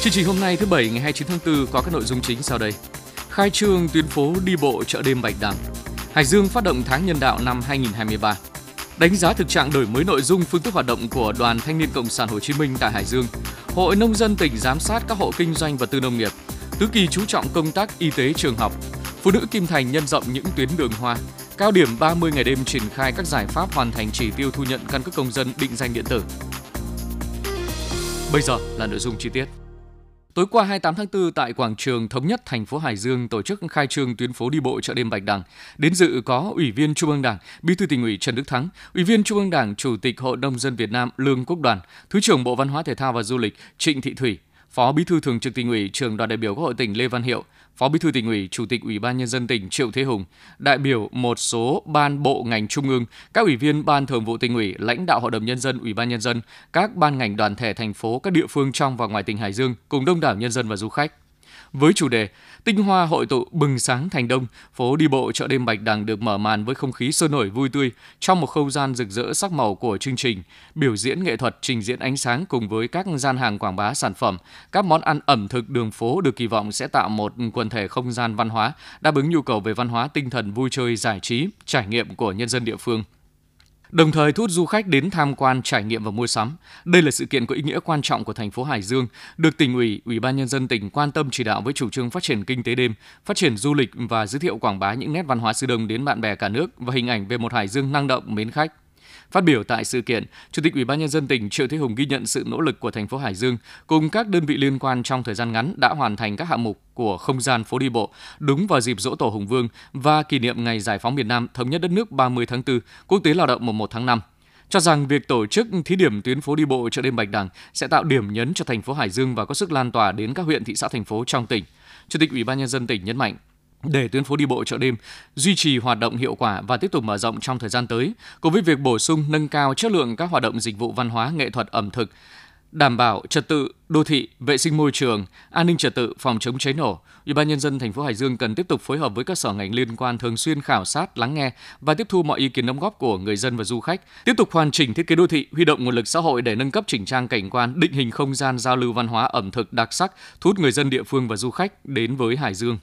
Chương trình hôm nay thứ Bảy, ngày 29 tháng 4 có các nội dung chính sau đây. Khai trương tuyến phố đi bộ chợ đêm Bạch Đằng. Hải Dương phát động tháng nhân đạo năm 2023. Đánh giá thực trạng đổi mới nội dung phương thức hoạt động của Đoàn Thanh niên Cộng sản Hồ Chí Minh tại Hải Dương. Hội Nông dân tỉnh giám sát các hộ kinh doanh và tư nông nghiệp. Tứ kỳ chú trọng công tác y tế trường học. Phụ nữ Kim Thành nhân rộng những tuyến đường hoa. Cao điểm 30 ngày đêm triển khai các giải pháp hoàn thành chỉ tiêu thu nhận căn cước công dân định danh điện tử. Bây giờ là nội dung chi tiết. Tối qua 28 tháng 4 tại quảng trường Thống nhất thành phố Hải Dương tổ chức khai trương tuyến phố đi bộ chợ đêm Bạch Đằng. Đến dự có Ủy viên Trung ương Đảng, Bí thư tỉnh ủy Trần Đức Thắng, Ủy viên Trung ương Đảng, Chủ tịch Hội nông dân Việt Nam Lương Quốc Đoàn, Thứ trưởng Bộ Văn hóa Thể thao và Du lịch Trịnh Thị Thủy, Phó Bí thư Thường trực tỉnh ủy, Trường đoàn đại biểu Quốc hội tỉnh Lê Văn Hiệu, Phó Bí thư tỉnh ủy, Chủ tịch Ủy ban nhân dân tỉnh Triệu Thế Hùng, đại biểu một số ban bộ ngành trung ương, các ủy viên ban thường vụ tỉnh ủy, lãnh đạo Hội đồng nhân dân, Ủy ban nhân dân, các ban ngành đoàn thể thành phố, các địa phương trong và ngoài tỉnh Hải Dương cùng đông đảo nhân dân và du khách. Với chủ đề Tinh hoa hội tụ bừng sáng thành đông, phố đi bộ chợ đêm Bạch Đằng được mở màn với không khí sôi nổi vui tươi trong một không gian rực rỡ sắc màu của chương trình, biểu diễn nghệ thuật, trình diễn ánh sáng cùng với các gian hàng quảng bá sản phẩm, các món ăn ẩm thực đường phố được kỳ vọng sẽ tạo một quần thể không gian văn hóa, đáp ứng nhu cầu về văn hóa tinh thần vui chơi giải trí, trải nghiệm của nhân dân địa phương đồng thời thu hút du khách đến tham quan, trải nghiệm và mua sắm. Đây là sự kiện có ý nghĩa quan trọng của thành phố Hải Dương, được tỉnh ủy, ủy ban nhân dân tỉnh quan tâm chỉ đạo với chủ trương phát triển kinh tế đêm, phát triển du lịch và giới thiệu quảng bá những nét văn hóa xứ Đông đến bạn bè cả nước và hình ảnh về một Hải Dương năng động mến khách. Phát biểu tại sự kiện, Chủ tịch Ủy ban nhân dân tỉnh Triệu Thế Hùng ghi nhận sự nỗ lực của thành phố Hải Dương cùng các đơn vị liên quan trong thời gian ngắn đã hoàn thành các hạng mục của không gian phố đi bộ đúng vào dịp dỗ tổ Hùng Vương và kỷ niệm ngày giải phóng miền Nam thống nhất đất nước 30 tháng 4, Quốc tế Lao động mùng 1 tháng 5 cho rằng việc tổ chức thí điểm tuyến phố đi bộ chợ đêm Bạch Đằng sẽ tạo điểm nhấn cho thành phố Hải Dương và có sức lan tỏa đến các huyện thị xã thành phố trong tỉnh. Chủ tịch Ủy ban nhân dân tỉnh nhấn mạnh, để tuyến phố đi bộ chợ đêm duy trì hoạt động hiệu quả và tiếp tục mở rộng trong thời gian tới, cùng với việc bổ sung nâng cao chất lượng các hoạt động dịch vụ văn hóa, nghệ thuật, ẩm thực, đảm bảo trật tự đô thị, vệ sinh môi trường, an ninh trật tự, phòng chống cháy nổ, Ủy ban nhân dân thành phố Hải Dương cần tiếp tục phối hợp với các sở ngành liên quan thường xuyên khảo sát, lắng nghe và tiếp thu mọi ý kiến đóng góp của người dân và du khách, tiếp tục hoàn chỉnh thiết kế đô thị, huy động nguồn lực xã hội để nâng cấp chỉnh trang cảnh quan, định hình không gian giao lưu văn hóa ẩm thực đặc sắc, thu hút người dân địa phương và du khách đến với Hải Dương.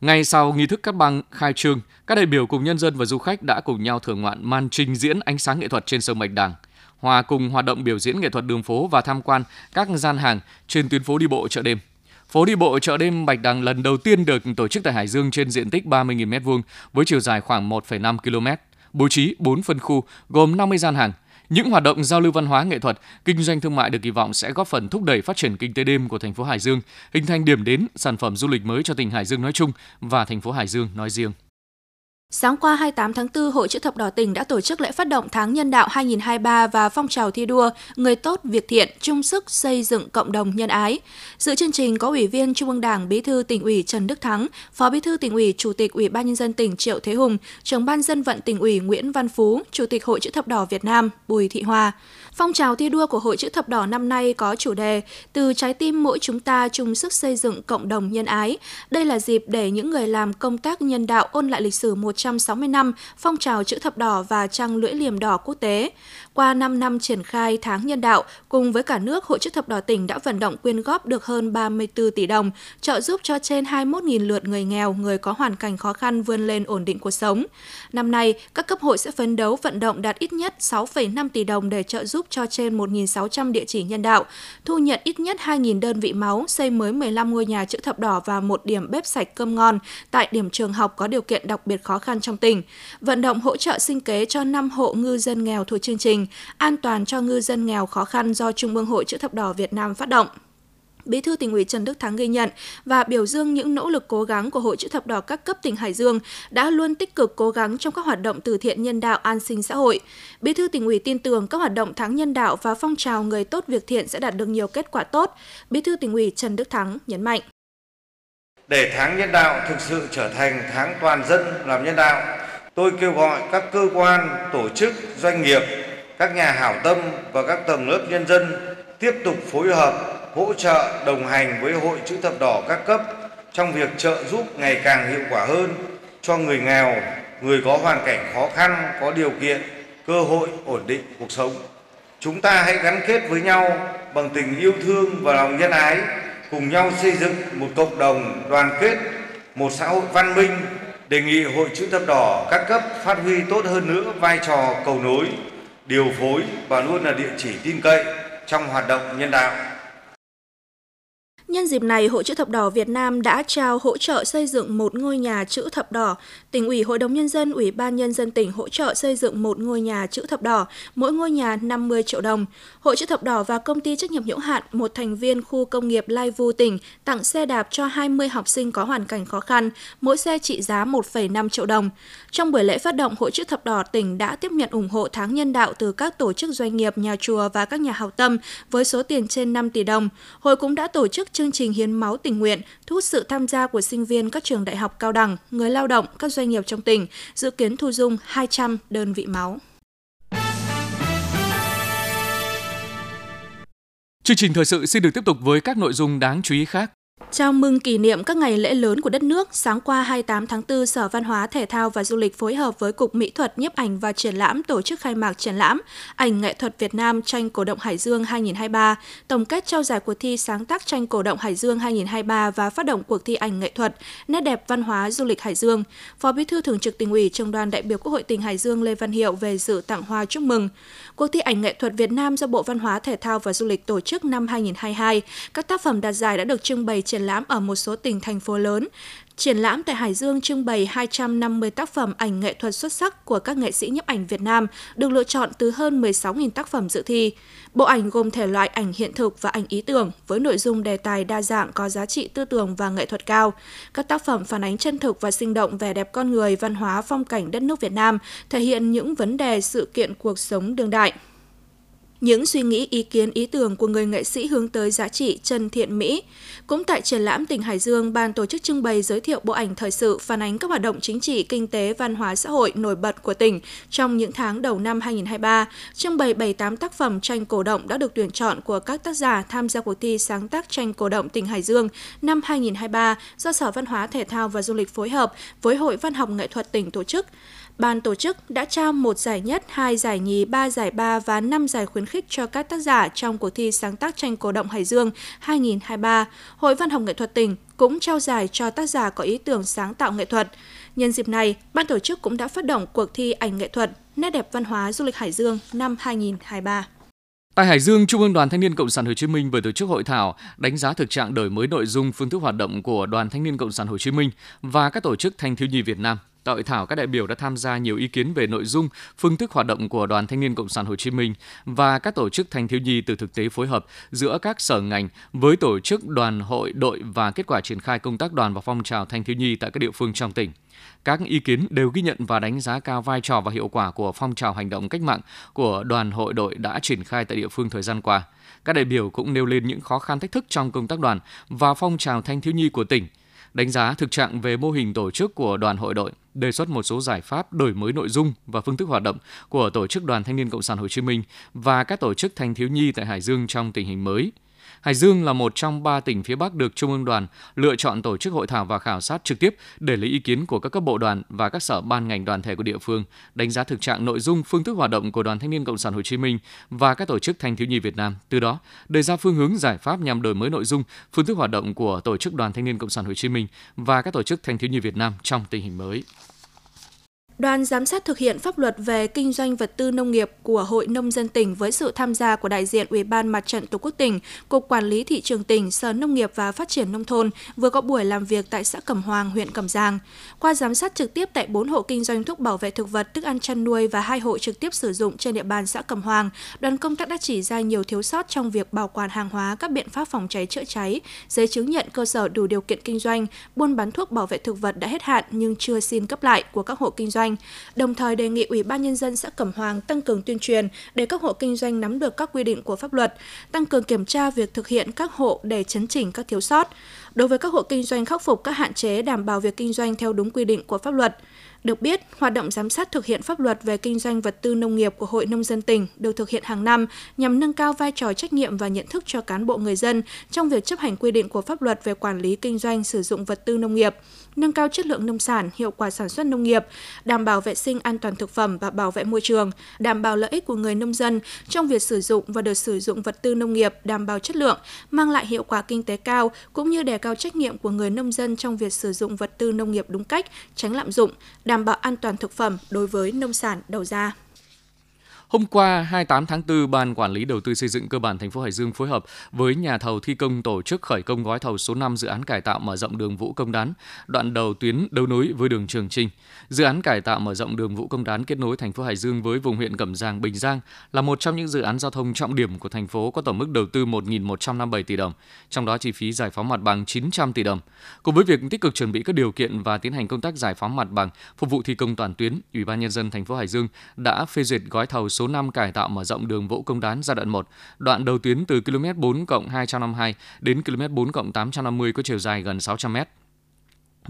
Ngay sau nghi thức cắt băng khai trương, các đại biểu cùng nhân dân và du khách đã cùng nhau thưởng ngoạn màn trình diễn ánh sáng nghệ thuật trên sông Bạch Đằng, hòa cùng hoạt động biểu diễn nghệ thuật đường phố và tham quan các gian hàng trên tuyến phố đi bộ chợ đêm. Phố đi bộ chợ đêm Bạch Đằng lần đầu tiên được tổ chức tại Hải Dương trên diện tích 30.000 m2 với chiều dài khoảng 1,5 km, bố trí 4 phân khu gồm 50 gian hàng, những hoạt động giao lưu văn hóa nghệ thuật, kinh doanh thương mại được kỳ vọng sẽ góp phần thúc đẩy phát triển kinh tế đêm của thành phố Hải Dương, hình thành điểm đến sản phẩm du lịch mới cho tỉnh Hải Dương nói chung và thành phố Hải Dương nói riêng. Sáng qua 28 tháng 4, Hội chữ thập đỏ tỉnh đã tổ chức lễ phát động tháng nhân đạo 2023 và phong trào thi đua Người tốt việc thiện, chung sức xây dựng cộng đồng nhân ái. Dự chương trình có Ủy viên Trung ương Đảng, Bí thư tỉnh ủy Trần Đức Thắng, Phó Bí thư tỉnh ủy, Chủ tịch Ủy ban nhân dân tỉnh Triệu Thế Hùng, Trưởng ban dân vận tỉnh ủy Nguyễn Văn Phú, Chủ tịch Hội chữ thập đỏ Việt Nam Bùi Thị Hoa. Phong trào thi đua của Hội chữ thập đỏ năm nay có chủ đề Từ trái tim mỗi chúng ta chung sức xây dựng cộng đồng nhân ái. Đây là dịp để những người làm công tác nhân đạo ôn lại lịch sử một 160 năm phong trào chữ thập đỏ và trăng lưỡi liềm đỏ quốc tế. Qua 5 năm triển khai tháng nhân đạo, cùng với cả nước, Hội chữ thập đỏ tỉnh đã vận động quyên góp được hơn 34 tỷ đồng, trợ giúp cho trên 21.000 lượt người nghèo, người có hoàn cảnh khó khăn vươn lên ổn định cuộc sống. Năm nay, các cấp hội sẽ phấn đấu vận động đạt ít nhất 6,5 tỷ đồng để trợ giúp cho trên 1.600 địa chỉ nhân đạo, thu nhận ít nhất 2.000 đơn vị máu, xây mới 15 ngôi nhà chữ thập đỏ và một điểm bếp sạch cơm ngon tại điểm trường học có điều kiện đặc biệt khó khăn trong tỉnh. Vận động hỗ trợ sinh kế cho 5 hộ ngư dân nghèo thuộc chương trình, An toàn cho ngư dân nghèo khó khăn do Trung ương Hội chữ thập đỏ Việt Nam phát động. Bí thư tỉnh ủy Trần Đức Thắng ghi nhận và biểu dương những nỗ lực cố gắng của Hội chữ thập đỏ các cấp tỉnh Hải Dương đã luôn tích cực cố gắng trong các hoạt động từ thiện nhân đạo an sinh xã hội. Bí thư tỉnh ủy tin tưởng các hoạt động tháng nhân đạo và phong trào người tốt việc thiện sẽ đạt được nhiều kết quả tốt. Bí thư tỉnh ủy Trần Đức Thắng nhấn mạnh. Để tháng nhân đạo thực sự trở thành tháng toàn dân làm nhân đạo, tôi kêu gọi các cơ quan, tổ chức, doanh nghiệp, các nhà hảo tâm và các tầng lớp nhân dân tiếp tục phối hợp hỗ trợ đồng hành với Hội chữ thập đỏ các cấp trong việc trợ giúp ngày càng hiệu quả hơn cho người nghèo, người có hoàn cảnh khó khăn, có điều kiện, cơ hội ổn định cuộc sống. Chúng ta hãy gắn kết với nhau bằng tình yêu thương và lòng nhân ái, cùng nhau xây dựng một cộng đồng đoàn kết, một xã hội văn minh, đề nghị Hội chữ thập đỏ các cấp phát huy tốt hơn nữa vai trò cầu nối, điều phối và luôn là địa chỉ tin cậy trong hoạt động nhân đạo. Nhân dịp này, Hội chữ thập đỏ Việt Nam đã trao hỗ trợ xây dựng một ngôi nhà chữ thập đỏ. Tỉnh ủy Hội đồng Nhân dân, Ủy ban Nhân dân tỉnh hỗ trợ xây dựng một ngôi nhà chữ thập đỏ, mỗi ngôi nhà 50 triệu đồng. Hội chữ thập đỏ và công ty trách nhiệm hữu hạn một thành viên khu công nghiệp Lai Vu tỉnh tặng xe đạp cho 20 học sinh có hoàn cảnh khó khăn, mỗi xe trị giá 1,5 triệu đồng. Trong buổi lễ phát động, Hội chữ thập đỏ tỉnh đã tiếp nhận ủng hộ tháng nhân đạo từ các tổ chức doanh nghiệp, nhà chùa và các nhà hảo tâm với số tiền trên 5 tỷ đồng. Hội cũng đã tổ chức chương trình hiến máu tình nguyện, thu hút sự tham gia của sinh viên các trường đại học cao đẳng, người lao động, các doanh nghiệp trong tỉnh, dự kiến thu dung 200 đơn vị máu. Chương trình thời sự xin được tiếp tục với các nội dung đáng chú ý khác. Chào mừng kỷ niệm các ngày lễ lớn của đất nước, sáng qua 28 tháng 4, Sở Văn hóa, Thể thao và Du lịch phối hợp với Cục Mỹ thuật, Nhiếp ảnh và Triển lãm tổ chức khai mạc triển lãm Ảnh nghệ thuật Việt Nam tranh cổ động Hải Dương 2023, tổng kết trao giải cuộc thi sáng tác tranh cổ động Hải Dương 2023 và phát động cuộc thi ảnh nghệ thuật Nét đẹp văn hóa du lịch Hải Dương. Phó Bí thư Thường trực Tỉnh ủy, Trường đoàn đại biểu Quốc hội tỉnh Hải Dương Lê Văn Hiệu về dự tặng hoa chúc mừng. Cuộc thi ảnh nghệ thuật Việt Nam do Bộ Văn hóa, Thể thao và Du lịch tổ chức năm 2022. Các tác phẩm đạt giải đã được trưng bày triển lãm ở một số tỉnh thành phố lớn. Triển lãm tại Hải Dương trưng bày 250 tác phẩm ảnh nghệ thuật xuất sắc của các nghệ sĩ nhiếp ảnh Việt Nam, được lựa chọn từ hơn 16.000 tác phẩm dự thi. Bộ ảnh gồm thể loại ảnh hiện thực và ảnh ý tưởng với nội dung đề tài đa dạng có giá trị tư tưởng và nghệ thuật cao. Các tác phẩm phản ánh chân thực và sinh động vẻ đẹp con người, văn hóa, phong cảnh đất nước Việt Nam, thể hiện những vấn đề sự kiện cuộc sống đương đại. Những suy nghĩ, ý kiến, ý tưởng của người nghệ sĩ hướng tới giá trị chân thiện mỹ. Cũng tại triển lãm tỉnh Hải Dương, ban tổ chức trưng bày giới thiệu bộ ảnh thời sự phản ánh các hoạt động chính trị, kinh tế, văn hóa xã hội nổi bật của tỉnh trong những tháng đầu năm 2023. Trưng bày 78 tác phẩm tranh cổ động đã được tuyển chọn của các tác giả tham gia cuộc thi sáng tác tranh cổ động tỉnh Hải Dương năm 2023 do Sở Văn hóa Thể thao và Du lịch phối hợp với Hội Văn học Nghệ thuật tỉnh tổ chức. Ban tổ chức đã trao một giải nhất, hai giải nhì, ba giải ba và năm giải khuyến khích cho các tác giả trong cuộc thi sáng tác tranh cổ động Hải Dương 2023. Hội Văn học Nghệ thuật tỉnh cũng trao giải cho tác giả có ý tưởng sáng tạo nghệ thuật. Nhân dịp này, ban tổ chức cũng đã phát động cuộc thi ảnh nghệ thuật Nét đẹp văn hóa du lịch Hải Dương năm 2023. Tại Hải Dương, Trung ương Đoàn Thanh niên Cộng sản Hồ Chí Minh vừa tổ chức hội thảo đánh giá thực trạng đổi mới nội dung phương thức hoạt động của Đoàn Thanh niên Cộng sản Hồ Chí Minh và các tổ chức thanh thiếu nhi Việt Nam Tại hội thảo, các đại biểu đã tham gia nhiều ý kiến về nội dung, phương thức hoạt động của Đoàn Thanh niên Cộng sản Hồ Chí Minh và các tổ chức thanh thiếu nhi từ thực tế phối hợp giữa các sở ngành với tổ chức đoàn hội đội và kết quả triển khai công tác đoàn và phong trào thanh thiếu nhi tại các địa phương trong tỉnh. Các ý kiến đều ghi nhận và đánh giá cao vai trò và hiệu quả của phong trào hành động cách mạng của đoàn hội đội đã triển khai tại địa phương thời gian qua. Các đại biểu cũng nêu lên những khó khăn thách thức trong công tác đoàn và phong trào thanh thiếu nhi của tỉnh – đánh giá thực trạng về mô hình tổ chức của đoàn hội đội, đề xuất một số giải pháp đổi mới nội dung và phương thức hoạt động của tổ chức Đoàn Thanh niên Cộng sản Hồ Chí Minh và các tổ chức thanh thiếu nhi tại Hải Dương trong tình hình mới – Hải Dương là một trong ba tỉnh phía Bắc được Trung ương đoàn lựa chọn tổ chức hội thảo và khảo sát trực tiếp để lấy ý kiến của các cấp bộ đoàn và các sở ban ngành đoàn thể của địa phương, đánh giá thực trạng nội dung, phương thức hoạt động của Đoàn Thanh niên Cộng sản Hồ Chí Minh và các tổ chức thanh thiếu nhi Việt Nam. Từ đó, đề ra phương hướng giải pháp nhằm đổi mới nội dung, phương thức hoạt động của tổ chức Đoàn Thanh niên Cộng sản Hồ Chí Minh và các tổ chức thanh thiếu nhi Việt Nam trong tình hình mới. Đoàn giám sát thực hiện pháp luật về kinh doanh vật tư nông nghiệp của Hội Nông dân tỉnh với sự tham gia của đại diện Ủy ban Mặt trận Tổ quốc tỉnh, Cục Quản lý Thị trường tỉnh, Sở Nông nghiệp và Phát triển Nông thôn vừa có buổi làm việc tại xã Cẩm Hoàng, huyện Cẩm Giang. Qua giám sát trực tiếp tại 4 hộ kinh doanh thuốc bảo vệ thực vật, thức ăn chăn nuôi và hai hộ trực tiếp sử dụng trên địa bàn xã Cẩm Hoàng, đoàn công tác đã chỉ ra nhiều thiếu sót trong việc bảo quản hàng hóa, các biện pháp phòng cháy chữa cháy, giấy chứng nhận cơ sở đủ điều kiện kinh doanh, buôn bán thuốc bảo vệ thực vật đã hết hạn nhưng chưa xin cấp lại của các hộ kinh doanh doanh, đồng thời đề nghị Ủy ban Nhân dân xã Cẩm Hoàng tăng cường tuyên truyền để các hộ kinh doanh nắm được các quy định của pháp luật, tăng cường kiểm tra việc thực hiện các hộ để chấn chỉnh các thiếu sót. Đối với các hộ kinh doanh khắc phục các hạn chế đảm bảo việc kinh doanh theo đúng quy định của pháp luật. Được biết, hoạt động giám sát thực hiện pháp luật về kinh doanh vật tư nông nghiệp của Hội Nông dân tỉnh được thực hiện hàng năm nhằm nâng cao vai trò trách nhiệm và nhận thức cho cán bộ người dân trong việc chấp hành quy định của pháp luật về quản lý kinh doanh sử dụng vật tư nông nghiệp, nâng cao chất lượng nông sản, hiệu quả sản xuất nông nghiệp, đảm bảo vệ sinh an toàn thực phẩm và bảo vệ môi trường, đảm bảo lợi ích của người nông dân trong việc sử dụng và được sử dụng vật tư nông nghiệp đảm bảo chất lượng, mang lại hiệu quả kinh tế cao cũng như đề cao trách nhiệm của người nông dân trong việc sử dụng vật tư nông nghiệp đúng cách, tránh lạm dụng, đảm bảo an toàn thực phẩm đối với nông sản đầu ra. Hôm qua, 28 tháng 4, Ban Quản lý Đầu tư xây dựng cơ bản thành phố Hải Dương phối hợp với nhà thầu thi công tổ chức khởi công gói thầu số 5 dự án cải tạo mở rộng đường Vũ Công Đán, đoạn đầu tuyến đấu nối với đường Trường Trinh. Dự án cải tạo mở rộng đường Vũ Công Đán kết nối thành phố Hải Dương với vùng huyện Cẩm Giang, Bình Giang là một trong những dự án giao thông trọng điểm của thành phố có tổng mức đầu tư 1.157 tỷ đồng, trong đó chi phí giải phóng mặt bằng 900 tỷ đồng. Cùng với việc tích cực chuẩn bị các điều kiện và tiến hành công tác giải phóng mặt bằng phục vụ thi công toàn tuyến, Ủy ban nhân dân thành phố Hải Dương đã phê duyệt gói thầu số số 5 cải tạo mở rộng đường Vũ Công Đán giai đoạn 1, đoạn đầu tuyến từ km 4 252 đến km 4 850 có chiều dài gần 600 m.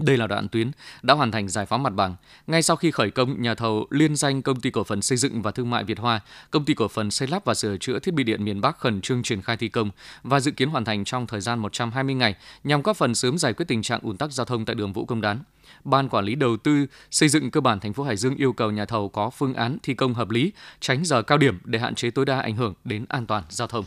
Đây là đoạn tuyến đã hoàn thành giải phóng mặt bằng. Ngay sau khi khởi công, nhà thầu liên danh Công ty Cổ phần Xây dựng và Thương mại Việt Hoa, Công ty Cổ phần Xây lắp và Sửa chữa Thiết bị điện miền Bắc khẩn trương triển khai thi công và dự kiến hoàn thành trong thời gian 120 ngày nhằm góp phần sớm giải quyết tình trạng ùn tắc giao thông tại đường Vũ Công Đán. Ban quản lý đầu tư xây dựng cơ bản thành phố Hải Dương yêu cầu nhà thầu có phương án thi công hợp lý, tránh giờ cao điểm để hạn chế tối đa ảnh hưởng đến an toàn giao thông.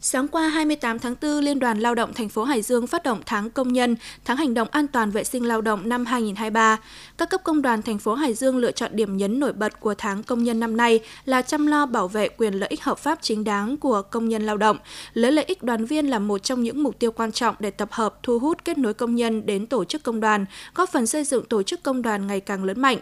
Sáng qua 28 tháng 4, Liên đoàn Lao động thành phố Hải Dương phát động tháng công nhân, tháng hành động an toàn vệ sinh lao động năm 2023. Các cấp công đoàn thành phố Hải Dương lựa chọn điểm nhấn nổi bật của tháng công nhân năm nay là chăm lo bảo vệ quyền lợi ích hợp pháp chính đáng của công nhân lao động, lấy lợi ích đoàn viên là một trong những mục tiêu quan trọng để tập hợp, thu hút, kết nối công nhân đến tổ chức công đoàn, góp phần xây dựng tổ chức công đoàn ngày càng lớn mạnh.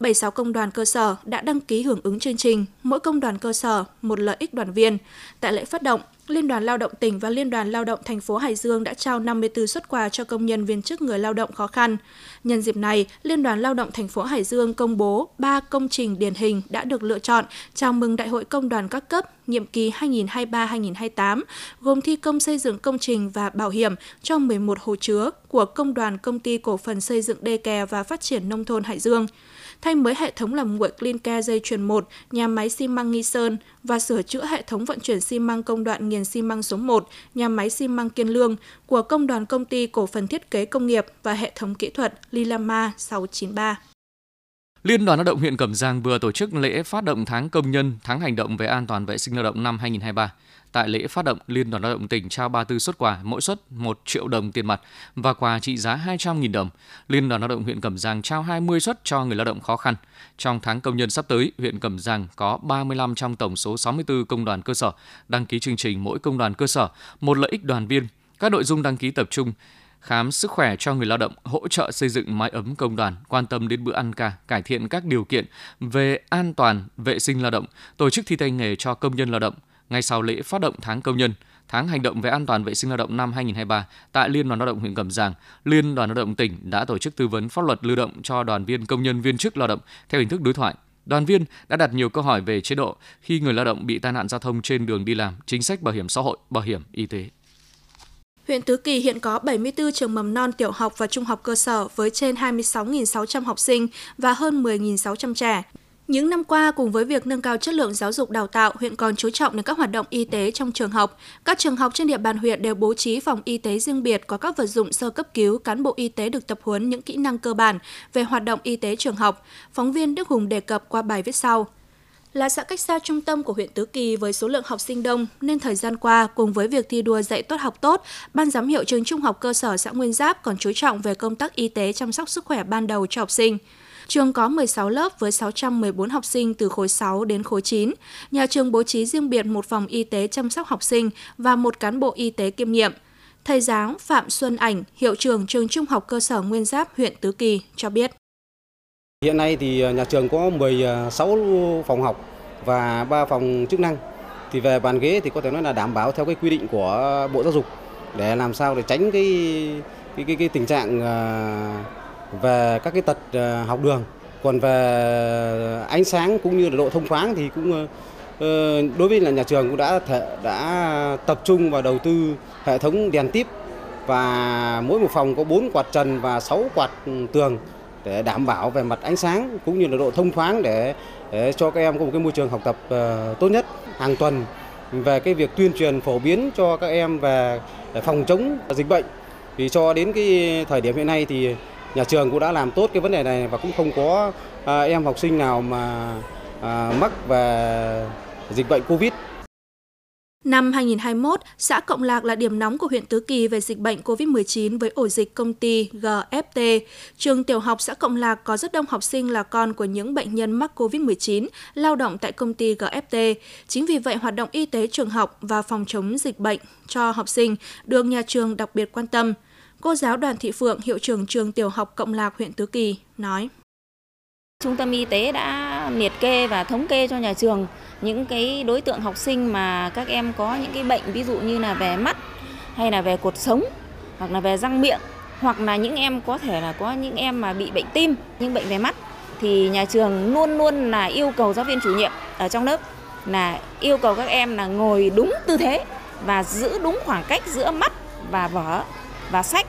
76 công đoàn cơ sở đã đăng ký hưởng ứng chương trình, mỗi công đoàn cơ sở một lợi ích đoàn viên. Tại lễ phát động, Liên đoàn Lao động tỉnh và Liên đoàn Lao động thành phố Hải Dương đã trao 54 xuất quà cho công nhân viên chức người lao động khó khăn. Nhân dịp này, Liên đoàn Lao động thành phố Hải Dương công bố 3 công trình điển hình đã được lựa chọn chào mừng Đại hội Công đoàn các cấp nhiệm kỳ 2023-2028, gồm thi công xây dựng công trình và bảo hiểm cho 11 hồ chứa của Công đoàn Công ty Cổ phần Xây dựng Đê Kè và Phát triển Nông thôn Hải Dương thay mới hệ thống làm nguội Cleancare dây chuyền 1, nhà máy xi măng Nghi Sơn và sửa chữa hệ thống vận chuyển xi măng công đoạn nghiền xi măng số 1, nhà máy xi măng Kiên Lương của Công đoàn Công ty Cổ phần Thiết kế Công nghiệp và hệ thống kỹ thuật Lilama 693. Liên đoàn Lao động huyện Cẩm Giang vừa tổ chức lễ phát động tháng công nhân, tháng hành động về an toàn vệ sinh lao động năm 2023. Tại lễ phát động, Liên đoàn Lao động tỉnh trao 34 xuất quà, mỗi suất 1 triệu đồng tiền mặt và quà trị giá 200.000 đồng. Liên đoàn Lao động huyện Cẩm Giang trao 20 suất cho người lao động khó khăn. Trong tháng công nhân sắp tới, huyện Cẩm Giang có 35 trong tổng số 64 công đoàn cơ sở đăng ký chương trình mỗi công đoàn cơ sở, một lợi ích đoàn viên. Các nội dung đăng ký tập trung khám sức khỏe cho người lao động, hỗ trợ xây dựng mái ấm công đoàn, quan tâm đến bữa ăn ca, cải thiện các điều kiện về an toàn, vệ sinh lao động, tổ chức thi tay nghề cho công nhân lao động, ngay sau lễ phát động tháng công nhân, tháng hành động về an toàn vệ sinh lao động năm 2023 tại Liên đoàn Lao động huyện Cẩm Giàng, Liên đoàn Lao động tỉnh đã tổ chức tư vấn pháp luật lưu động cho đoàn viên công nhân viên chức lao động theo hình thức đối thoại. Đoàn viên đã đặt nhiều câu hỏi về chế độ khi người lao động bị tai nạn giao thông trên đường đi làm, chính sách bảo hiểm xã hội, bảo hiểm y tế. Huyện Tứ Kỳ hiện có 74 trường mầm non tiểu học và trung học cơ sở với trên 26.600 học sinh và hơn 10.600 trẻ. Những năm qua, cùng với việc nâng cao chất lượng giáo dục đào tạo, huyện còn chú trọng đến các hoạt động y tế trong trường học. Các trường học trên địa bàn huyện đều bố trí phòng y tế riêng biệt có các vật dụng sơ cấp cứu, cán bộ y tế được tập huấn những kỹ năng cơ bản về hoạt động y tế trường học. Phóng viên Đức Hùng đề cập qua bài viết sau. Là xã cách xa trung tâm của huyện Tứ Kỳ với số lượng học sinh đông nên thời gian qua cùng với việc thi đua dạy tốt học tốt, ban giám hiệu trường trung học cơ sở xã Nguyên Giáp còn chú trọng về công tác y tế chăm sóc sức khỏe ban đầu cho học sinh. Trường có 16 lớp với 614 học sinh từ khối 6 đến khối 9. Nhà trường bố trí riêng biệt một phòng y tế chăm sóc học sinh và một cán bộ y tế kiêm nhiệm. Thầy giáo Phạm Xuân Ảnh, hiệu trưởng trường trung học cơ sở Nguyên Giáp, huyện Tứ Kỳ cho biết. Hiện nay thì à, nhà trường có 16 phòng học và 3 phòng chức năng. Thì về bàn ghế thì có thể nói là đảm bảo theo cái quy định của Bộ Giáo dục để làm sao để tránh cái cái cái, cái tình trạng à, về các cái tật à, học đường. Còn về ánh sáng cũng như là độ thông thoáng thì cũng ờ, ờ, đối với là nhà trường cũng đã thể, đã tập trung vào đầu tư hệ thống đèn tiếp. Và mỗi một phòng có 4 quạt trần và 6 quạt tường để đảm bảo về mặt ánh sáng cũng như là độ thông thoáng để, để cho các em có một cái môi trường học tập uh, tốt nhất hàng tuần. Về cái việc tuyên truyền phổ biến cho các em về phòng chống dịch bệnh. Vì cho đến cái thời điểm hiện nay thì nhà trường cũng đã làm tốt cái vấn đề này và cũng không có à, em học sinh nào mà à, mắc về dịch bệnh Covid. Năm 2021, xã Cộng Lạc là điểm nóng của huyện Tứ Kỳ về dịch bệnh COVID-19 với ổ dịch công ty GFT. Trường tiểu học xã Cộng Lạc có rất đông học sinh là con của những bệnh nhân mắc COVID-19 lao động tại công ty GFT. Chính vì vậy, hoạt động y tế trường học và phòng chống dịch bệnh cho học sinh được nhà trường đặc biệt quan tâm. Cô giáo Đoàn Thị Phượng, hiệu trưởng trường tiểu học Cộng Lạc huyện Tứ Kỳ, nói. Trung tâm y tế đã liệt kê và thống kê cho nhà trường những cái đối tượng học sinh mà các em có những cái bệnh ví dụ như là về mắt hay là về cột sống hoặc là về răng miệng hoặc là những em có thể là có những em mà bị bệnh tim, những bệnh về mắt thì nhà trường luôn luôn là yêu cầu giáo viên chủ nhiệm ở trong lớp là yêu cầu các em là ngồi đúng tư thế và giữ đúng khoảng cách giữa mắt và vở và sách,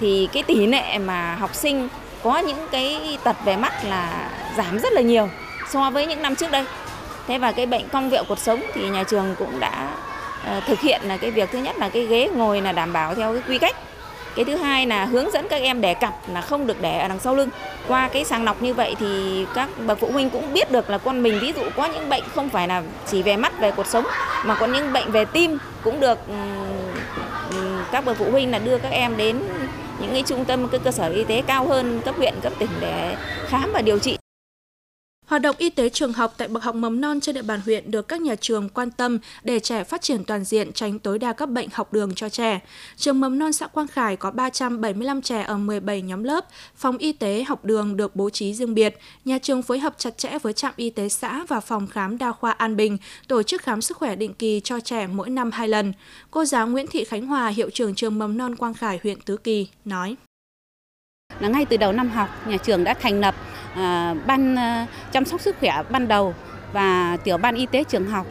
thì cái tỷ lệ mà học sinh có những cái tật về mắt là giảm rất là nhiều so với những năm trước đây. Thế và cái bệnh cong vẹo cuộc sống thì nhà trường cũng đã ờ, thực hiện là cái việc thứ nhất là cái ghế ngồi là đảm bảo theo cái quy cách. Cái thứ hai là hướng dẫn các em để cặp là không được để ở đằng sau lưng. Qua cái sàng lọc như vậy thì các bậc phụ huynh cũng biết được là con mình ví dụ có những bệnh không phải là chỉ về mắt, về cuộc sống, mà có những bệnh về tim cũng được các bậc phụ huynh là đưa các em đến những cái trung tâm, cái cơ sở y tế cao hơn cấp huyện, cấp tỉnh để khám và điều trị. Hoạt động y tế trường học tại bậc học mầm non trên địa bàn huyện được các nhà trường quan tâm để trẻ phát triển toàn diện tránh tối đa các bệnh học đường cho trẻ. Trường mầm non xã Quang Khải có 375 trẻ ở 17 nhóm lớp, phòng y tế học đường được bố trí riêng biệt. Nhà trường phối hợp chặt chẽ với trạm y tế xã và phòng khám đa khoa An Bình, tổ chức khám sức khỏe định kỳ cho trẻ mỗi năm hai lần. Cô giáo Nguyễn Thị Khánh Hòa, hiệu trưởng trường mầm non Quang Khải, huyện Tứ Kỳ, nói. Là ngay từ đầu năm học, nhà trường đã thành lập à, ban à, chăm sóc sức khỏe ban đầu và tiểu ban y tế trường học.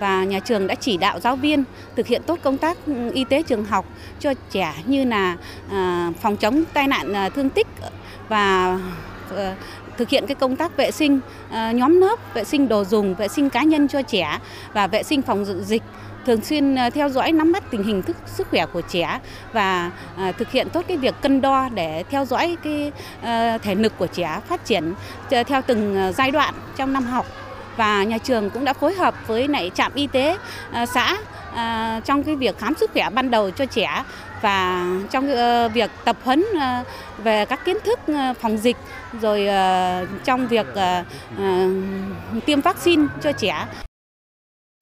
Và nhà trường đã chỉ đạo giáo viên thực hiện tốt công tác ừ, y tế trường học cho trẻ như là à, phòng chống tai nạn thương tích và ờ, thực hiện cái công tác vệ sinh nhóm lớp, vệ sinh đồ dùng, vệ sinh cá nhân cho trẻ và vệ sinh phòng dịch thường xuyên à, theo dõi, nắm bắt tình hình thức, sức khỏe của trẻ và à, thực hiện tốt cái việc cân đo để theo dõi cái à, thể lực của trẻ phát triển theo từng giai đoạn trong năm học. Và nhà trường cũng đã phối hợp với lại trạm y tế xã trong cái việc khám sức khỏe ban đầu cho trẻ và trong ờ, việc tập huấn về các kiến thức phòng dịch, rồi ờ, trong việc ờ, tiêm vaccine cho trẻ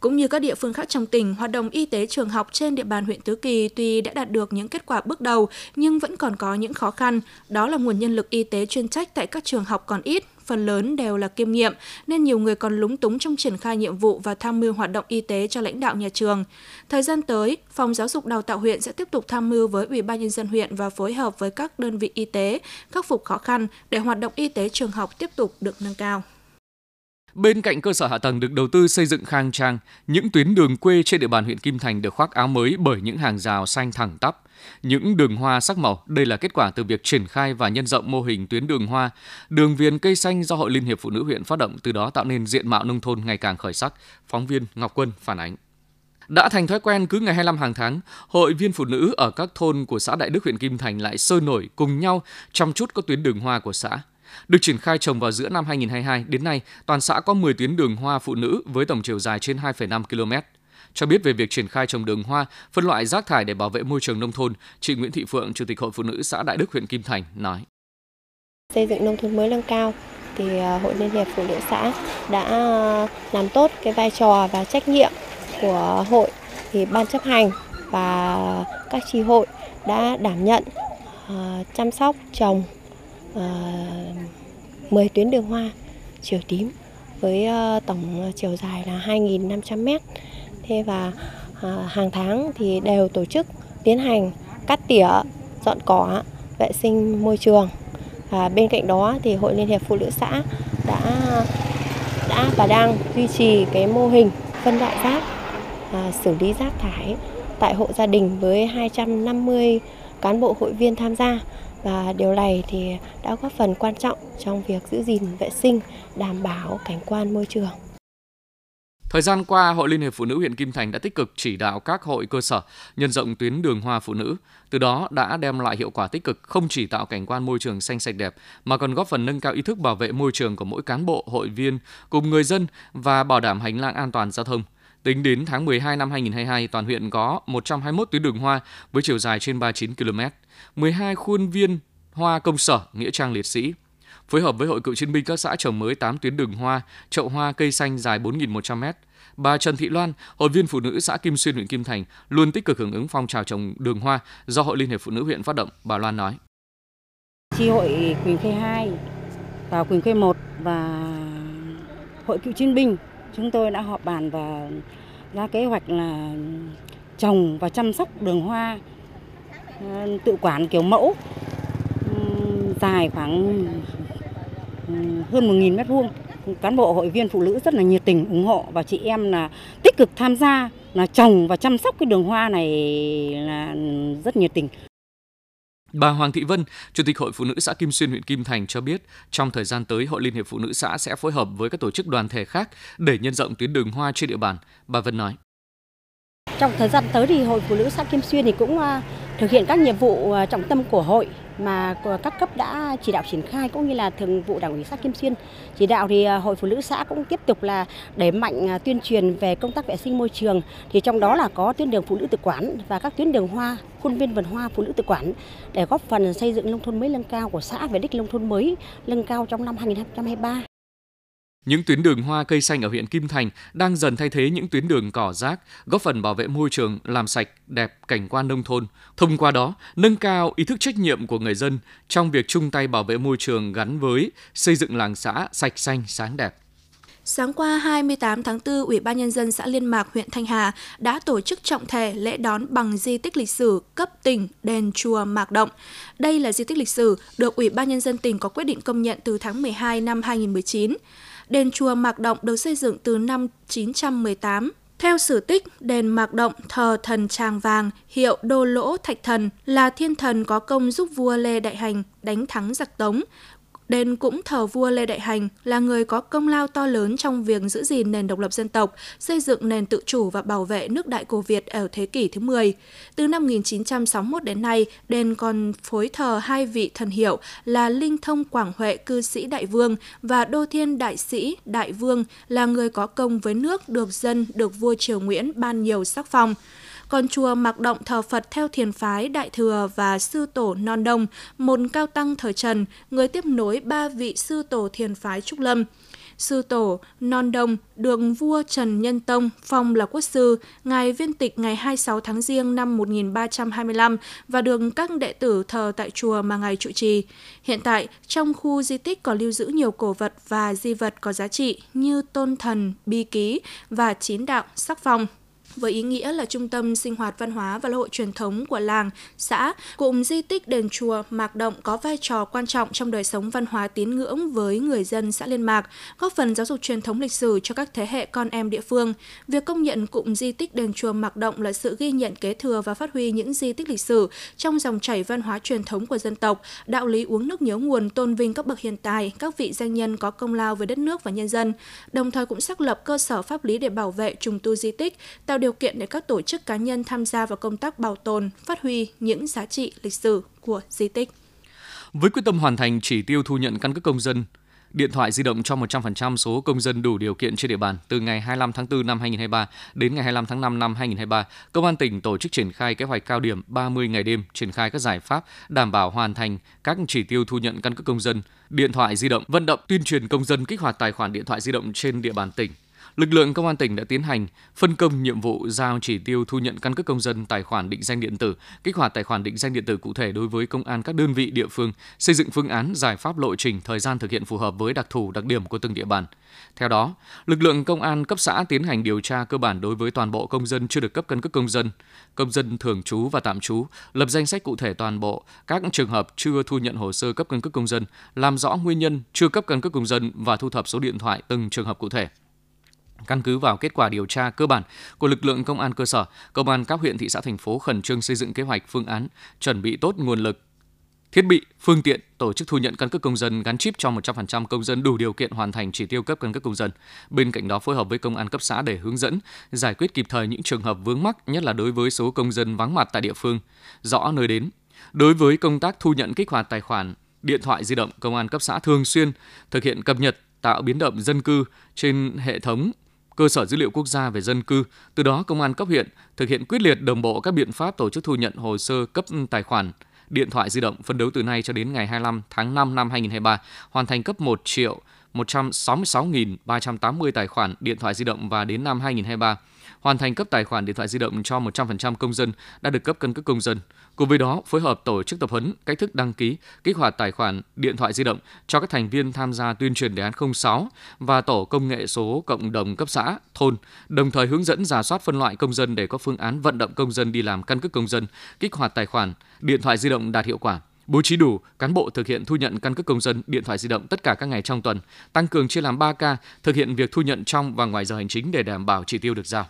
cũng như các địa phương khác trong tỉnh, hoạt động y tế trường học trên địa bàn huyện Tứ Kỳ tuy đã đạt được những kết quả bước đầu nhưng vẫn còn có những khó khăn, đó là nguồn nhân lực y tế chuyên trách tại các trường học còn ít, phần lớn đều là kiêm nhiệm, nên nhiều người còn lúng túng trong triển khai nhiệm vụ và tham mưu hoạt động y tế cho lãnh đạo nhà trường. Thời gian tới, Phòng Giáo dục Đào tạo huyện sẽ tiếp tục tham mưu với Ủy ban Nhân dân huyện và phối hợp với các đơn vị y tế, khắc phục khó khăn để hoạt động y tế trường học tiếp tục được nâng cao. Bên cạnh cơ sở hạ tầng được đầu tư xây dựng khang trang, những tuyến đường quê trên địa bàn huyện Kim Thành được khoác áo mới bởi những hàng rào xanh thẳng tắp. Những đường hoa sắc màu, đây là kết quả từ việc triển khai và nhân rộng mô hình tuyến đường hoa, đường viền cây xanh do Hội Liên hiệp Phụ nữ huyện phát động, từ đó tạo nên diện mạo nông thôn ngày càng khởi sắc. Phóng viên Ngọc Quân phản ánh. Đã thành thói quen cứ ngày 25 hàng tháng, hội viên phụ nữ ở các thôn của xã Đại Đức huyện Kim Thành lại sôi nổi cùng nhau chăm chút các tuyến đường hoa của xã. Được triển khai trồng vào giữa năm 2022, đến nay, toàn xã có 10 tuyến đường hoa phụ nữ với tổng chiều dài trên 2,5 km. Cho biết về việc triển khai trồng đường hoa, phân loại rác thải để bảo vệ môi trường nông thôn, chị Nguyễn Thị Phượng, Chủ tịch Hội Phụ nữ xã Đại Đức, huyện Kim Thành nói. Xây dựng nông thôn mới nâng cao thì à, Hội Liên hiệp Phụ nữ xã đã à, làm tốt cái vai trò và trách nhiệm của hội thì ban chấp hành và các tri hội đã đảm nhận à, chăm sóc trồng Ờ, 10 tuyến đường hoa chiều tím với ờ, tổng chiều dài là 2.500 m. Thế và ờ, hàng tháng thì đều tổ chức tiến hành cắt tỉa, dọn cỏ, vệ sinh môi trường. Và bên cạnh đó thì Hội Liên hiệp Phụ nữ xã đã đã và đang duy trì cái mô hình phân loại rác, à, xử lý rác thải tại hộ gia đình với 250 cán bộ hội viên tham gia và điều này thì đã góp phần quan trọng trong việc giữ gìn vệ sinh, đảm bảo cảnh quan môi trường. Thời gian qua, Hội Liên hiệp Phụ nữ huyện Kim Thành đã tích cực chỉ đạo các hội cơ sở nhân rộng tuyến đường hoa phụ nữ, từ đó đã đem lại hiệu quả tích cực không chỉ tạo cảnh quan môi trường xanh sạch đẹp mà còn góp phần nâng cao ý thức bảo vệ môi trường của mỗi cán bộ, hội viên cùng người dân và bảo đảm hành lang an toàn giao thông. Tính đến tháng 12 năm 2022, toàn huyện có 121 tuyến đường hoa với chiều dài trên 39 km, 12 khuôn viên hoa công sở, nghĩa trang liệt sĩ, phối hợp với Hội Cựu chiến binh các xã trồng mới 8 tuyến đường hoa, chậu hoa cây xanh dài 4.100 m. Bà Trần Thị Loan, hội viên phụ nữ xã Kim Xuyên huyện Kim Thành, luôn tích cực hưởng ứng phong trào trồng đường hoa do Hội Liên hiệp Phụ nữ huyện phát động. Bà Loan nói: Chi hội Quỳnh Khê 2 và Quỳnh Khê 1 và Hội Cựu chiến binh chúng tôi đã họp bàn và ra kế hoạch là trồng và chăm sóc đường hoa ờ, tự quản kiểu mẫu dài khoảng hơn 1.000 mét vuông. Cán bộ hội viên phụ nữ rất là nhiệt tình, ủng hộ và chị em là tích cực tham gia, là trồng và chăm sóc cái đường hoa này là rất nhiệt tình. Bà Hoàng Thị Vân, Chủ tịch Hội Phụ nữ xã Kim Xuyên huyện Kim Thành cho biết, trong thời gian tới, Hội Liên hiệp Phụ nữ xã sẽ phối hợp với các tổ chức đoàn thể khác để nhân rộng tuyến đường hoa trên địa bàn. Bà Vân nói. Trong thời gian tới thì Hội Phụ nữ xã Kim Xuyên thì cũng à, thực hiện các nhiệm vụ ờ, trọng tâm của hội mà các cấp đã chỉ đạo triển khai cũng như là thường vụ đảng ủy xã Kim Xuyên chỉ đạo thì ờ, hội phụ nữ xã cũng tiếp tục là đẩy mạnh ờ, tuyên truyền về công tác vệ sinh môi trường thì trong đó là có tuyến đường phụ nữ tự quản và các tuyến đường hoa, khuôn viên vườn hoa phụ nữ tự quản để góp phần xây dựng nông thôn mới nâng cao của xã về đích nông thôn mới, nâng cao trong năm 2023. Những tuyến đường hoa cây xanh ở huyện Kim Thành đang dần thay thế những tuyến đường cỏ rác, góp phần bảo vệ môi trường, làm sạch, đẹp cảnh quan nông thôn. Thông qua đó, nâng cao ý thức trách nhiệm của người dân trong việc chung tay bảo vệ môi trường gắn với xây dựng làng xã sạch xanh sáng đẹp. Sáng qua 28 tháng 4, Ủy ban Nhân dân xã Liên Mạc, huyện Thanh Hà đã tổ chức trọng thể lễ đón bằng di tích lịch sử cấp tỉnh đền chùa Mạc Động. Đây là di tích lịch sử được Ủy ban Nhân dân tỉnh có quyết định công nhận từ tháng 12 năm 2019. Đền chùa Mạc Động được xây dựng từ năm 918. Theo sử tích, đền Mạc Động thờ thần Tràng Vàng, hiệu Đô Lỗ Thạch Thần là thiên thần có công giúp vua Lê Đại Hành đánh thắng giặc Tống, Đền cũng thờ vua Lê Đại Hành là người có công lao to lớn trong việc giữ gìn nền độc lập dân tộc, xây dựng nền tự chủ và bảo vệ nước Đại Cổ Việt ở thế kỷ thứ 10. Từ năm 1961 đến nay, đền còn phối thờ hai vị thần hiệu là Linh Thông Quảng Huệ cư sĩ Đại Vương và Đô Thiên Đại Sĩ Đại Vương là người có công với nước được dân được vua Triều Nguyễn ban nhiều sắc phong còn chùa Mạc Động thờ Phật theo thiền phái Đại Thừa và Sư Tổ Non Đông, một cao tăng thời Trần, người tiếp nối ba vị Sư Tổ thiền phái Trúc Lâm. Sư Tổ Non Đông được vua Trần Nhân Tông phong là quốc sư, ngài viên tịch ngày 26 tháng Giêng năm 1325 và được các đệ tử thờ tại chùa mà ngài trụ trì. Hiện tại, trong khu di tích có lưu giữ nhiều cổ vật và di vật có giá trị như tôn thần, bi ký và chín đạo sắc phong với ý nghĩa là trung tâm sinh hoạt văn hóa và lễ hội truyền thống của làng, xã, cụm di tích đền chùa Mạc Động có vai trò quan trọng trong đời sống văn hóa tín ngưỡng với người dân xã Liên Mạc, góp phần giáo dục truyền thống lịch sử cho các thế hệ con em địa phương. Việc công nhận cụm di tích đền chùa Mạc Động là sự ghi nhận kế thừa và phát huy những di tích lịch sử trong dòng chảy văn hóa truyền thống của dân tộc, đạo lý uống nước nhớ nguồn tôn vinh các bậc hiện tài, các vị danh nhân có công lao với đất nước và nhân dân, đồng thời cũng xác lập cơ sở pháp lý để bảo vệ trùng tu di tích, tạo điều kiện để các tổ chức cá nhân tham gia vào công tác bảo tồn, phát huy những giá trị lịch sử của di tích. Với quyết tâm hoàn thành chỉ tiêu thu nhận căn cước công dân, điện thoại di động cho 100% số công dân đủ điều kiện trên địa bàn từ ngày 25 tháng 4 năm 2023 đến ngày 25 tháng 5 năm 2023, Công an tỉnh tổ chức triển khai kế hoạch cao điểm 30 ngày đêm triển khai các giải pháp đảm bảo hoàn thành các chỉ tiêu thu nhận căn cước công dân, điện thoại di động, vận động tuyên truyền công dân kích hoạt tài khoản điện thoại di động trên địa bàn tỉnh lực lượng công an tỉnh đã tiến hành phân công nhiệm vụ giao chỉ tiêu thu nhận căn cước công dân tài khoản định danh điện tử, kích hoạt tài khoản định danh điện tử cụ thể đối với công an các đơn vị địa phương, xây dựng phương án giải pháp lộ trình thời gian thực hiện phù hợp với đặc thù đặc điểm của từng địa bàn. Theo đó, lực lượng công an cấp xã tiến hành điều tra cơ bản đối với toàn bộ công dân chưa được cấp căn cước công dân, công dân thường trú và tạm trú, lập danh sách cụ thể toàn bộ các trường hợp chưa thu nhận hồ sơ cấp căn cước công dân, làm rõ nguyên nhân chưa cấp căn cước công dân và thu thập số điện thoại từng trường hợp cụ thể. Căn cứ vào kết quả điều tra cơ bản của lực lượng công an cơ sở, công an các huyện thị xã thành phố khẩn trương xây dựng kế hoạch phương án, chuẩn bị tốt nguồn lực thiết bị, phương tiện tổ chức thu nhận căn cước công dân gắn chip cho 100% công dân đủ điều kiện hoàn thành chỉ tiêu cấp căn cước công dân. Bên cạnh đó phối hợp với công an cấp xã để hướng dẫn, giải quyết kịp thời những trường hợp vướng mắc, nhất là đối với số công dân vắng mặt tại địa phương, rõ nơi đến. Đối với công tác thu nhận kích hoạt tài khoản điện thoại di động, công an cấp xã thường xuyên thực hiện cập nhật tạo biến động dân cư trên hệ thống cơ sở dữ liệu quốc gia về dân cư. Từ đó, công an cấp huyện thực hiện quyết liệt đồng bộ các biện pháp tổ chức thu nhận hồ sơ cấp tài khoản điện thoại di động phân đấu từ nay cho đến ngày 25 tháng 5 năm 2023 hoàn thành cấp 1 triệu 166.380 tài khoản điện thoại di động và đến năm 2023 hoàn thành cấp tài khoản điện thoại di động cho 100% công dân đã được cấp căn cước công dân. Cùng với đó, phối hợp tổ chức tập huấn cách thức đăng ký, kích hoạt tài khoản điện thoại di động cho các thành viên tham gia tuyên truyền đề án 06 và tổ công nghệ số cộng đồng cấp xã, thôn, đồng thời hướng dẫn giả soát phân loại công dân để có phương án vận động công dân đi làm căn cước công dân, kích hoạt tài khoản điện thoại di động đạt hiệu quả bố trí đủ cán bộ thực hiện thu nhận căn cước công dân, điện thoại di động tất cả các ngày trong tuần, tăng cường chia làm 3 ca, thực hiện việc thu nhận trong và ngoài giờ hành chính để đảm bảo chỉ tiêu được giao.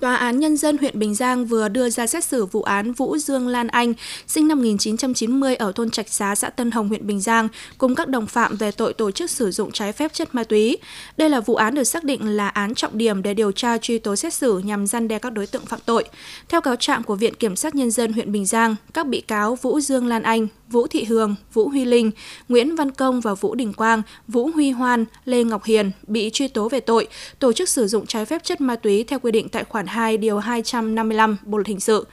Tòa án Nhân dân huyện Bình Giang vừa đưa ra xét xử vụ án Vũ Dương Lan Anh, sinh năm 1990 ở thôn Trạch Xá, xã Tân Hồng, huyện Bình Giang, cùng các đồng phạm về tội tổ chức sử dụng trái phép chất ma túy. Đây là vụ án được xác định là án trọng điểm để điều tra truy tố xét xử nhằm gian đe các đối tượng phạm tội. Theo cáo trạng của Viện Kiểm sát Nhân dân huyện Bình Giang, các bị cáo Vũ Dương Lan Anh, Vũ Thị Hường, Vũ Huy Linh, Nguyễn Văn Công và Vũ Đình Quang, Vũ Huy Hoan, Lê Ngọc Hiền bị truy tố về tội tổ chức sử dụng trái phép chất ma túy theo quy định tại khoản 2 điều 255 Bộ luật hình sự.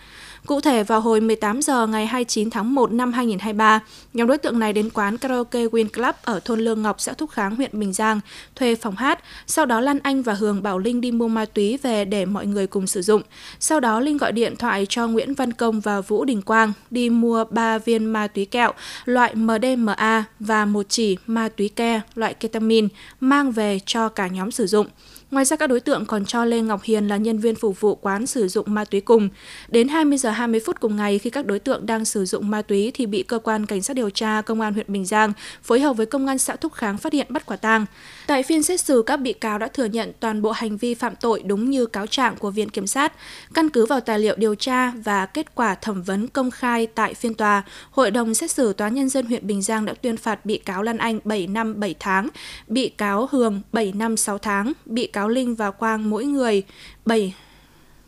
Cụ thể, vào hồi 18 giờ ngày 29 tháng 1 năm 2023, nhóm đối tượng này đến quán karaoke Win Club ở thôn Lương Ngọc, xã Thúc Kháng, huyện Bình Giang, thuê phòng hát. Sau đó Lan Anh và Hường bảo Linh đi mua ma túy về để mọi người cùng sử dụng. Sau đó Linh gọi điện thoại cho Nguyễn Văn Công và Vũ Đình Quang đi mua 3 viên ma túy kẹo loại MDMA và một chỉ ma túy ke loại ketamin mang về cho cả nhóm sử dụng. Ngoài ra các đối tượng còn cho Lê Ngọc Hiền là nhân viên phục vụ quán sử dụng ma túy cùng. Đến 20 giờ 20 phút cùng ngày khi các đối tượng đang sử dụng ma túy thì bị cơ quan cảnh sát điều tra công an huyện Bình Giang phối hợp với công an xã Thúc Kháng phát hiện bắt quả tang. Tại phiên xét xử các bị cáo đã thừa nhận toàn bộ hành vi phạm tội đúng như cáo trạng của viện kiểm sát. Căn cứ vào tài liệu điều tra và kết quả thẩm vấn công khai tại phiên tòa, Hội đồng xét xử Tòa nhân dân huyện Bình Giang đã tuyên phạt bị cáo Lan Anh 7 năm 7 tháng, bị cáo Hường 7 năm 6 tháng, bị cáo cáo Linh và Quang mỗi người 7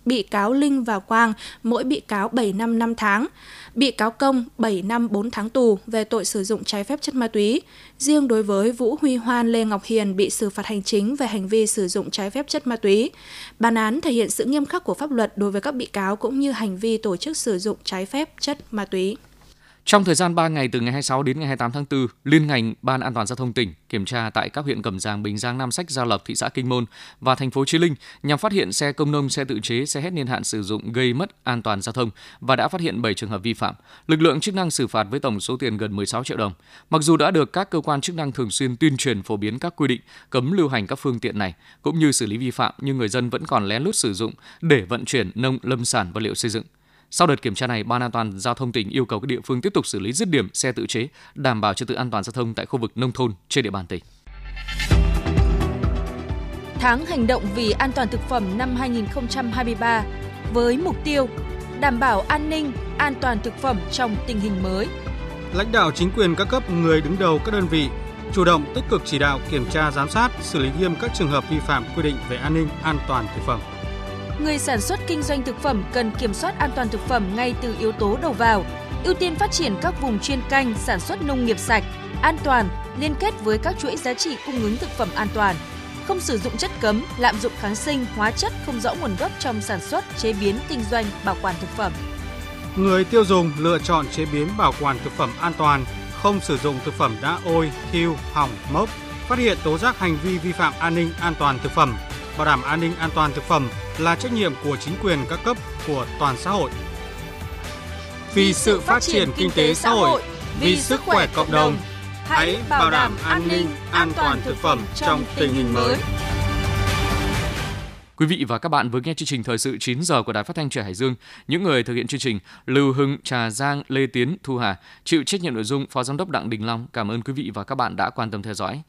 bị cáo Linh và Quang mỗi bị cáo 7 năm 5 tháng, bị cáo Công 7 năm 4 tháng tù về tội sử dụng trái phép chất ma túy. Riêng đối với Vũ Huy Hoan Lê Ngọc Hiền bị xử phạt hành chính về hành vi sử dụng trái phép chất ma túy. Bản án thể hiện sự nghiêm khắc của pháp luật đối với các bị cáo cũng như hành vi tổ chức sử dụng trái phép chất ma túy. Trong thời gian 3 ngày từ ngày 26 đến ngày 28 tháng 4, Liên ngành Ban An toàn giao thông tỉnh kiểm tra tại các huyện Cẩm Giang, Bình Giang, Nam Sách, Gia Lộc, thị xã Kinh Môn và thành phố Chí Linh nhằm phát hiện xe công nông, xe tự chế, xe hết niên hạn sử dụng gây mất an toàn giao thông và đã phát hiện 7 trường hợp vi phạm. Lực lượng chức năng xử phạt với tổng số tiền gần 16 triệu đồng. Mặc dù đã được các cơ quan chức năng thường xuyên tuyên truyền phổ biến các quy định cấm lưu hành các phương tiện này cũng như xử lý vi phạm nhưng người dân vẫn còn lén lút sử dụng để vận chuyển nông lâm sản vật liệu xây dựng. Sau đợt kiểm tra này, Ban An toàn giao thông tỉnh yêu cầu các địa phương tiếp tục xử lý dứt điểm xe tự chế, đảm bảo trật tự an toàn giao thông tại khu vực nông thôn trên địa bàn tỉnh. Tháng hành động vì an toàn thực phẩm năm 2023 với mục tiêu đảm bảo an ninh, an toàn thực phẩm trong tình hình mới. Lãnh đạo chính quyền các cấp người đứng đầu các đơn vị chủ động tích cực chỉ đạo kiểm tra giám sát, xử lý nghiêm các trường hợp vi phạm quy định về an ninh, an toàn thực phẩm người sản xuất kinh doanh thực phẩm cần kiểm soát an toàn thực phẩm ngay từ yếu tố đầu vào, ưu tiên phát triển các vùng chuyên canh sản xuất nông nghiệp sạch, an toàn, liên kết với các chuỗi giá trị cung ứng thực phẩm an toàn, không sử dụng chất cấm, lạm dụng kháng sinh, hóa chất không rõ nguồn gốc trong sản xuất, chế biến, kinh doanh, bảo quản thực phẩm. Người tiêu dùng lựa chọn chế biến bảo quản thực phẩm an toàn, không sử dụng thực phẩm đã ôi, thiêu, hỏng, mốc, phát hiện tố giác hành vi vi phạm an ninh an toàn thực phẩm, bảo đảm an ninh an toàn thực phẩm là trách nhiệm của chính quyền các cấp của toàn xã hội. Vì sự phát triển kinh tế xã hội, vì sức khỏe cộng đồng, hãy bảo đảm an ninh, an toàn thực phẩm trong tình hình mới. Quý vị và các bạn vừa nghe chương trình thời sự 9 giờ của Đài Phát thanh Trẻ Hải Dương. Những người thực hiện chương trình Lưu Hưng, Trà Giang, Lê Tiến, Thu Hà, chịu trách nhiệm nội dung Phó Giám đốc Đặng Đình Long. Cảm ơn quý vị và các bạn đã quan tâm theo dõi.